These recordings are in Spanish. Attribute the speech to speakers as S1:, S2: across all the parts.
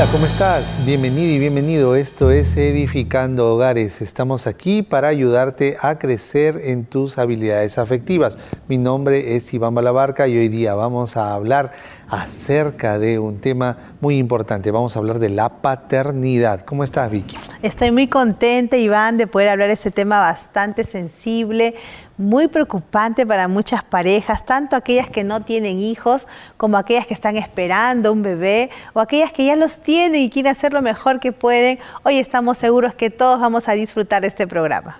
S1: Hola, ¿cómo estás? Bienvenido y bienvenido. Esto es Edificando Hogares. Estamos aquí para ayudarte a crecer en tus habilidades afectivas. Mi nombre es Iván Balabarca y hoy día vamos a hablar acerca de un tema muy importante. Vamos a hablar de la paternidad. ¿Cómo estás, Vicky?
S2: Estoy muy contenta, Iván, de poder hablar de este tema bastante sensible, muy preocupante para muchas parejas, tanto aquellas que no tienen hijos como aquellas que están esperando un bebé o aquellas que ya los tienen y quieren hacer lo mejor que pueden. Hoy estamos seguros que todos vamos a disfrutar de este programa.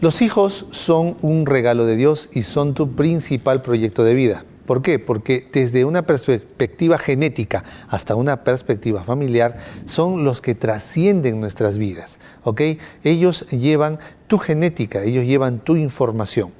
S1: Los hijos son un regalo de Dios y son tu principal proyecto de vida. ¿Por qué? Porque desde una perspectiva genética hasta una perspectiva familiar son los que trascienden nuestras vidas. ¿ok? Ellos llevan tu genética, ellos llevan tu información.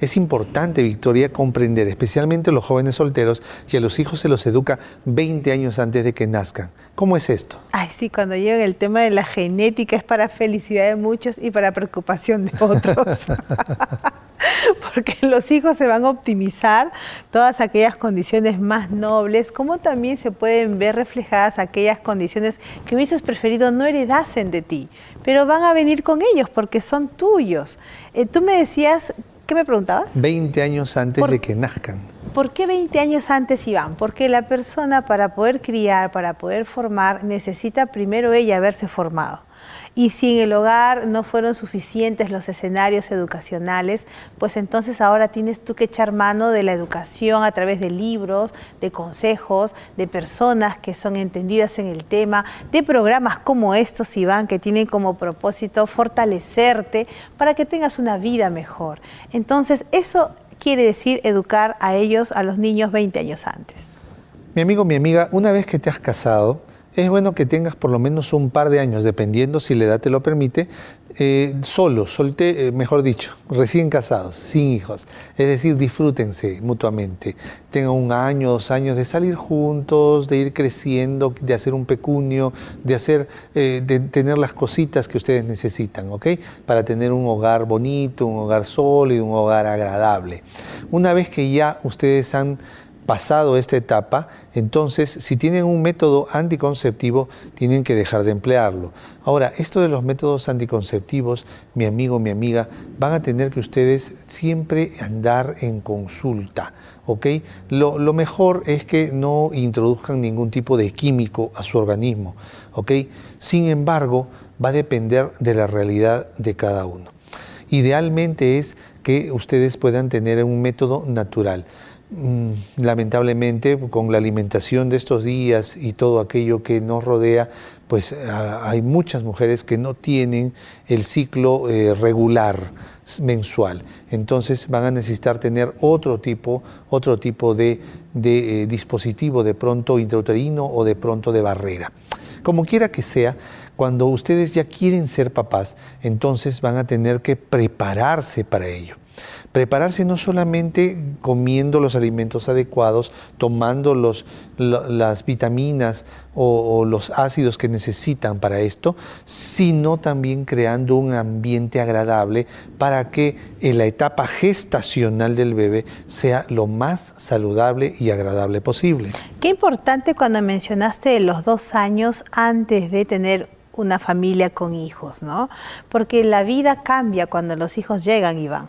S1: Es importante, Victoria, comprender, especialmente los jóvenes solteros, que a los hijos se los educa 20 años antes de que nazcan. ¿Cómo es esto?
S2: Ay, sí, cuando llega el tema de la genética es para felicidad de muchos y para preocupación de otros. porque los hijos se van a optimizar todas aquellas condiciones más nobles, como también se pueden ver reflejadas aquellas condiciones que hubieses preferido no heredasen de ti, pero van a venir con ellos porque son tuyos. Eh, tú me decías, ¿qué me preguntabas?
S1: 20 años antes de que nazcan.
S2: ¿Por qué 20 años antes, Iván? Porque la persona para poder criar, para poder formar, necesita primero ella haberse formado. Y si en el hogar no fueron suficientes los escenarios educacionales, pues entonces ahora tienes tú que echar mano de la educación a través de libros, de consejos, de personas que son entendidas en el tema, de programas como estos, Iván, que tienen como propósito fortalecerte para que tengas una vida mejor. Entonces, eso quiere decir educar a ellos, a los niños 20 años antes.
S1: Mi amigo, mi amiga, una vez que te has casado, es bueno que tengas por lo menos un par de años, dependiendo si la edad te lo permite, eh, solos, solte, eh, mejor dicho, recién casados, sin hijos. Es decir, disfrútense mutuamente. Tengan un año, dos años de salir juntos, de ir creciendo, de hacer un pecunio, de hacer, eh, de tener las cositas que ustedes necesitan, ¿ok? Para tener un hogar bonito, un hogar sólido, un hogar agradable. Una vez que ya ustedes han pasado esta etapa, entonces si tienen un método anticonceptivo, tienen que dejar de emplearlo. Ahora, esto de los métodos anticonceptivos, mi amigo, mi amiga, van a tener que ustedes siempre andar en consulta. Lo, mejor es que no introduzcan ningún tipo de químico a su organismo. Sin embargo, va a depender de la realidad de cada uno. Idealmente es que ustedes puedan tener un método natural. Mm, lamentablemente con la alimentación de estos días y todo aquello que nos rodea, pues hay muchas mujeres que no tienen el ciclo eh, regular mensual. Entonces van a necesitar tener otro tipo, otro tipo de, eh, dispositivo de pronto intrauterino o de pronto de barrera. Como quiera que sea, cuando ustedes ya quieren ser papás, entonces van a tener que prepararse para ello. Prepararse no solamente comiendo los alimentos adecuados, tomando las vitaminas o, los ácidos que necesitan para esto, sino también creando un ambiente agradable para que en la etapa gestacional del bebé sea lo más saludable y agradable posible.
S2: Qué importante cuando mencionaste los dos años antes de tener una familia con hijos, ¿no? Porque la vida cambia cuando los hijos llegan y van.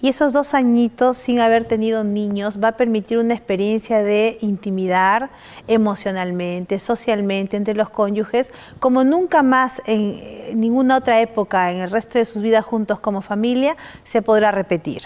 S2: Y esos dos añitos sin haber tenido niños va a permitir una experiencia de intimidar emocionalmente, socialmente entre los cónyuges, como nunca más en ninguna otra época en el resto de sus vidas juntos como familia se podrá repetir.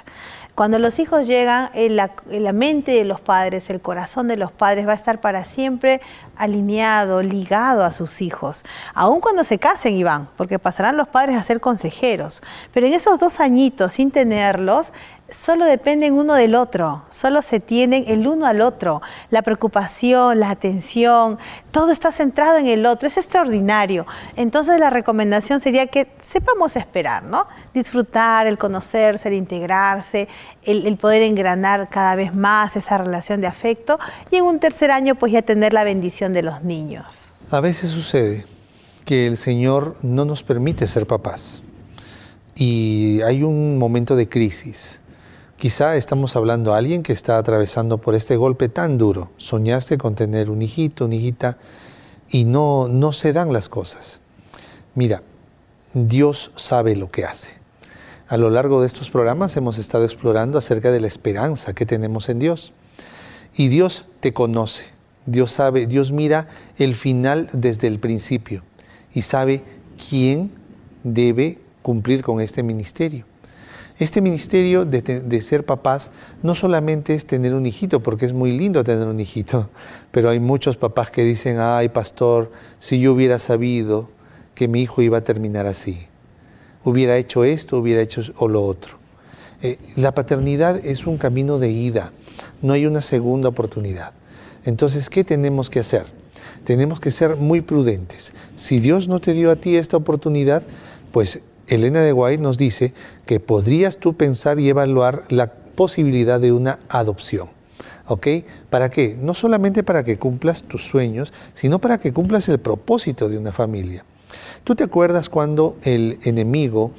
S2: Cuando los hijos llegan, en la, mente de los padres, el corazón de los padres va a estar para siempre alineado, ligado a sus hijos. Aun cuando se casen, Iván, porque pasarán los padres a ser consejeros. Pero en esos dos añitos, sin tenerlos, solo dependen uno del otro, solo se tienen el uno al otro. La preocupación, la atención, todo está centrado en el otro, es extraordinario. Entonces la recomendación sería que sepamos esperar, ¿no? Disfrutar, el conocerse, el integrarse, el, el poder engranar cada vez más esa relación de afecto y en un tercer año pues ya tener la bendición de los niños.
S1: A veces sucede que el Señor no nos permite ser papás y hay un momento de crisis Quizá estamos hablando a alguien que está atravesando por este golpe tan duro. Soñaste con tener un hijito, una hijita, y no, no se dan las cosas. Mira, Dios sabe lo que hace. A lo largo de estos programas hemos estado explorando acerca de la esperanza que tenemos en Dios. Y Dios te conoce, Dios sabe, Dios mira el final desde el principio y sabe quién debe cumplir con este ministerio. Este ministerio de, ser papás no solamente es tener un hijito, porque es muy lindo tener un hijito, pero hay muchos papás que dicen, ay pastor, si yo hubiera sabido que mi hijo iba a terminar así, hubiera hecho esto, hubiera hecho o lo otro. Eh, la paternidad es un camino de ida, no hay una segunda oportunidad. Entonces, ¿qué tenemos que hacer? Tenemos que ser muy prudentes. Si Dios no te dio a ti esta oportunidad, pues Elena de Guay nos dice que podrías tú pensar y evaluar la posibilidad de una adopción. ¿Ok? ¿Para qué? No solamente para que cumplas tus sueños, sino para que cumplas el propósito de una familia. ¿Tú te acuerdas cuando el enemigo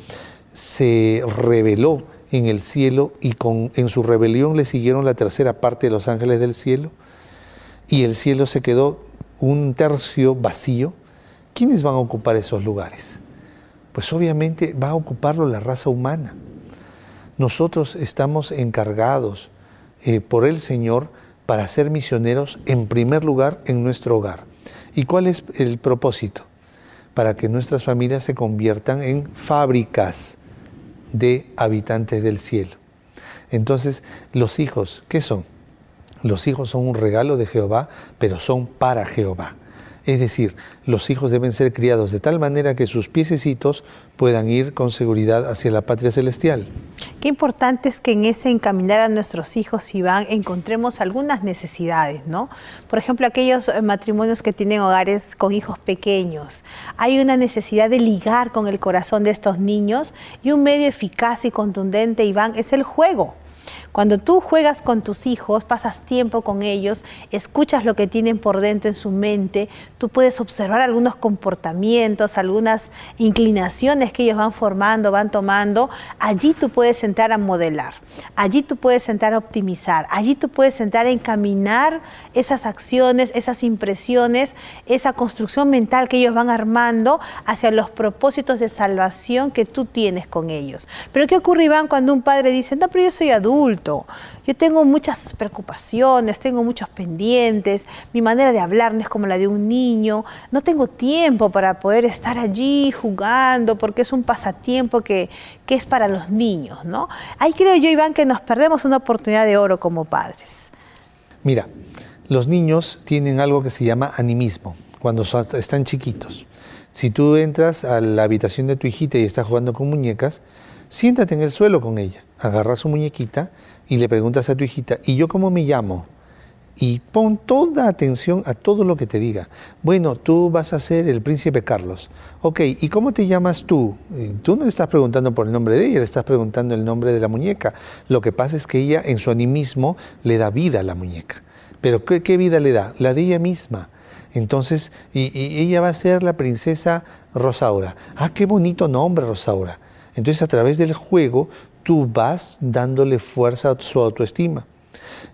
S1: se rebeló en el cielo y con, en su rebelión le siguieron la tercera parte de los ángeles del cielo? y el cielo se quedó un tercio vacío, ¿quiénes van a ocupar esos lugares? Pues obviamente va a ocuparlo la raza humana. Nosotros estamos encargados eh, por el Señor para ser misioneros en primer lugar en nuestro hogar. ¿Y cuál es el propósito? Para que nuestras familias se conviertan en fábricas de habitantes del cielo. Entonces, los hijos, ¿qué son? Los hijos son un regalo de Jehová, pero son para Jehová. Es decir, los hijos deben ser criados de tal manera que sus piececitos puedan ir con seguridad hacia la patria celestial.
S2: Qué importante es que en ese encaminar a nuestros hijos, Iván, encontremos algunas necesidades, ¿no? Por ejemplo, aquellos eh, matrimonios que tienen hogares con hijos pequeños. Hay una necesidad de ligar con el corazón de estos niños y un medio eficaz y contundente, Iván, es el juego. Cuando tú juegas con tus hijos, pasas tiempo con ellos, escuchas lo que tienen por dentro en su mente, tú puedes observar algunos comportamientos, algunas inclinaciones que ellos van formando, van tomando, allí tú puedes sentar a modelar, allí tú puedes sentar a optimizar, allí tú puedes sentar a encaminar esas acciones, esas impresiones, esa construcción mental que ellos van armando hacia los propósitos de salvación que tú tienes con ellos. Pero ¿qué ocurre, Iván, cuando un padre dice, no, pero yo soy adulto? Yo tengo muchas preocupaciones, tengo muchos pendientes, mi manera de hablar no es como la de un niño, no tengo tiempo para poder estar allí jugando porque es un pasatiempo que, que es para los niños, ¿no? Ahí creo yo, Iván, que nos perdemos una oportunidad de oro como padres.
S1: Mira, los niños tienen algo que se llama animismo cuando están chiquitos. Si tú entras a la habitación de tu hijita y está jugando con muñecas, siéntate en el suelo con ella, agarra su muñequita y le preguntas a tu hijita, ¿y yo cómo me llamo? Y pon toda atención a todo lo que te diga. Bueno, tú vas a ser el príncipe Carlos. Ok, ¿y cómo te llamas tú? Tú no le estás preguntando por el nombre de ella, le estás preguntando el nombre de la muñeca. Lo que pasa es que ella en su animismo le da vida a la muñeca. Pero ¿qué, vida le da? La de ella misma. Entonces, y, y ella va a ser la princesa Rosaura. Ah, qué bonito nombre, Rosaura. Entonces, a través del juego, tú vas dándole fuerza a su autoestima.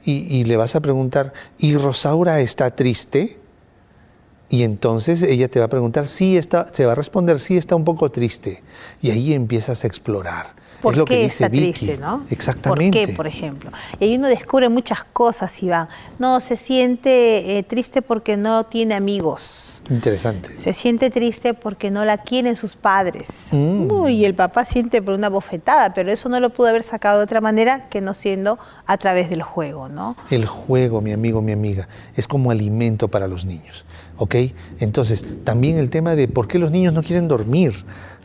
S1: Y, le vas a preguntar, ¿y Rosaura está triste? Y entonces ella te va a preguntar, sí está, se va a responder, sí está un poco triste. Y ahí empiezas a explorar.
S2: ¿Por es qué está triste, no?
S1: Exactamente.
S2: ¿Por qué, por ejemplo? Y ahí uno descubre muchas cosas, Iván. No, se siente eh, triste porque no tiene amigos.
S1: Interesante.
S2: Se siente triste porque no la quieren sus padres. Mm. y el papá siente por una bofetada, pero eso no lo pudo haber sacado de otra manera que no siendo a través del juego, ¿no?
S1: El juego, mi amigo, mi amiga, es como alimento para los niños. ¿Ok? Entonces, también el tema de por qué los niños no quieren dormir.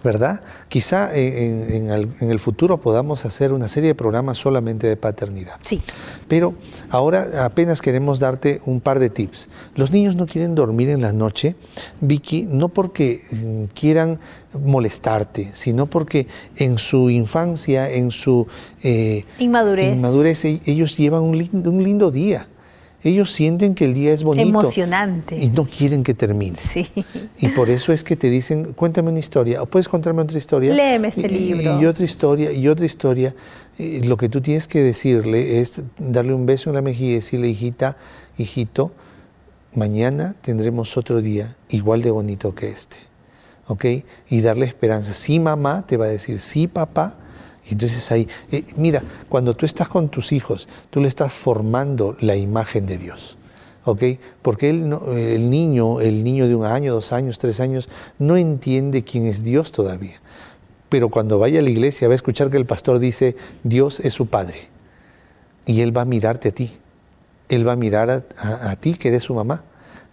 S1: ¿verdad? Quizá en, el, futuro podamos hacer una serie de programas solamente de paternidad.
S2: Sí.
S1: Pero ahora apenas queremos darte un par de tips. Los niños no quieren dormir en la noche, Vicky, no porque mm, quieran molestarte, sino porque en su infancia, en su
S2: eh, inmadurez.
S1: E, ellos llevan un lindo día ellos sienten que el día es bonito.
S2: Emocionante.
S1: Y no quieren que termine.
S2: Sí.
S1: Y por eso es que te dicen, cuéntame una historia, o puedes contarme otra historia.
S2: Léeme este libro.
S1: Y otra historia, y otra historia. lo que tú tienes que decirle es darle un beso en la mejilla y decirle, hijita, hijito, mañana tendremos otro día igual de bonito que este. ¿Ok? Y darle esperanza. Sí, mamá, te va a decir, sí, papá. Y entonces ahí, eh, mira, cuando tú estás con tus hijos, tú le estás formando la imagen de Dios. ¿ok? Porque él el niño, el niño de un año, dos años, tres años, no entiende quién es Dios todavía. Pero cuando vaya a la iglesia va a escuchar que el pastor dice, Dios es su Padre. Y él va a mirarte a ti. Él va a mirar a, ti, que eres su mamá.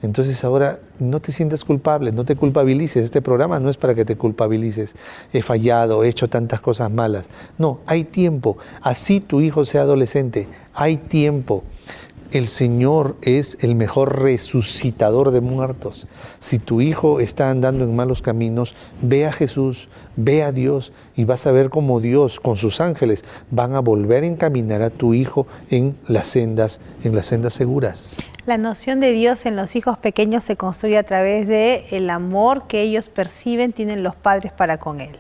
S1: Entonces ahora no te sientas culpable, no te culpabilices. Este programa no es para que te culpabilices. He fallado, he hecho tantas cosas malas. No, hay tiempo. Así tu hijo sea adolescente, hay tiempo. El Señor es el mejor resucitador de muertos. Si tu hijo está andando en malos caminos, ve a Jesús, ve a Dios y vas a ver cómo Dios con sus ángeles van a volver a encaminar a tu hijo en las sendas, en las sendas seguras.
S2: La noción de Dios en los hijos pequeños se construye a través de el amor que ellos perciben tienen los padres para con él.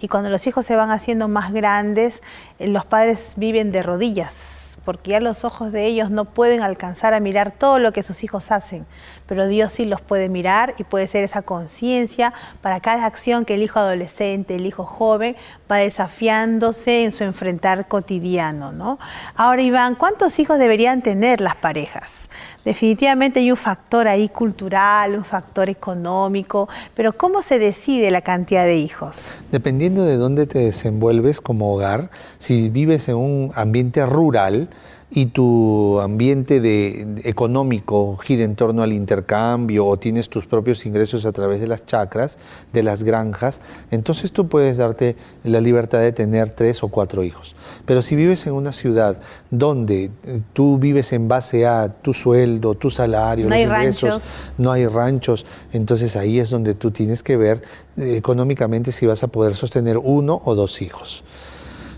S2: Y cuando los hijos se van haciendo más grandes, eh, los padres viven de rodillas porque ya los ojos de ellos no pueden alcanzar a mirar todo lo que sus hijos hacen, pero Dios sí los puede mirar y puede ser esa conciencia para cada acción que el hijo adolescente, el hijo joven va desafiándose en su enfrentar cotidiano. ¿no? Ahora, Iván, ¿cuántos hijos deberían tener las parejas? Definitivamente hay un factor ahí cultural, un factor económico, pero ¿cómo se decide la cantidad de hijos?
S1: Dependiendo de dónde te desenvuelves como hogar, si vives en un ambiente rural, y tu ambiente de, económico gira en torno al intercambio o tienes tus propios ingresos a través de las chacras, de las granjas, entonces tú puedes darte la libertad de tener tres o cuatro hijos. Pero si vives en una ciudad donde eh, tú vives en base a tu sueldo, tu salario,
S2: no los hay ingresos, ranchos.
S1: no hay ranchos, entonces ahí es donde tú tienes que ver eh, económicamente si vas a poder sostener uno o dos hijos.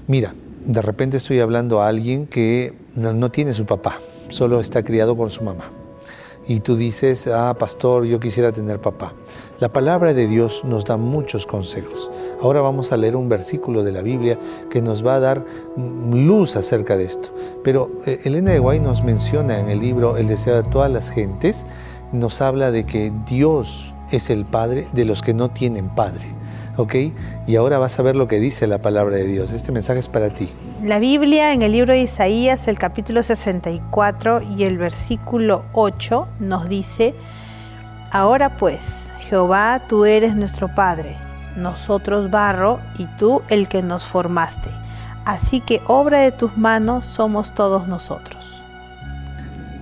S1: Mira, de repente estoy hablando a alguien que no, tiene su papá, solo está criado con su mamá. Y tú dices, ah, pastor, yo quisiera tener papá. La palabra de Dios nos da muchos consejos. Ahora vamos a leer un versículo de la Biblia que nos va a dar luz acerca de esto. Pero eh, Elena de Guay nos menciona en el libro El deseo de todas las gentes, nos habla de que Dios es el Padre de los que no tienen Padre. ¿Ok? Y ahora vas a ver lo que dice la palabra de Dios. Este mensaje es para ti.
S2: La Biblia en el libro de Isaías, el capítulo 64 y el versículo 8 nos dice, Ahora pues, Jehová, tú eres nuestro Padre, nosotros barro y tú el que nos formaste. Así que obra de tus manos somos todos nosotros.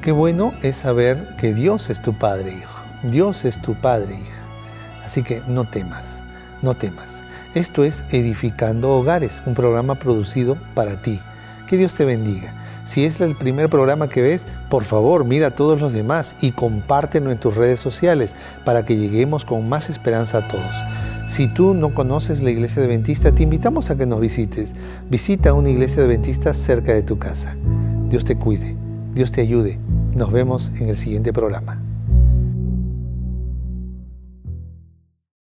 S1: Qué bueno es saber que Dios es tu Padre, hijo. Dios es tu Padre, hija. Así que no temas no temas. Esto es Edificando Hogares, un programa producido para ti. Que Dios te bendiga. Si es el primer programa que ves, por favor mira a todos los demás y compártelo en tus redes sociales para que lleguemos con más esperanza a todos. Si tú no conoces la iglesia adventista, te invitamos a que nos visites. Visita una iglesia adventista cerca de tu casa. Dios te cuide, Dios te ayude. Nos vemos en el siguiente programa.